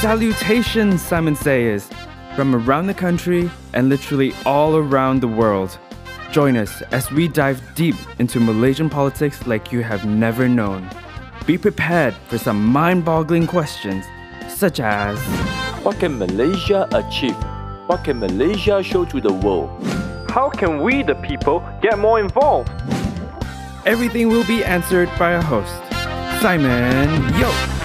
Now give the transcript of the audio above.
Salutations, Simon Sayers, from around the country and literally all around the world. Join us as we dive deep into Malaysian politics like you have never known. Be prepared for some mind boggling questions, such as What can Malaysia achieve? What can Malaysia show to the world? How can we, the people, get more involved? Everything will be answered by our host, Simon Yo.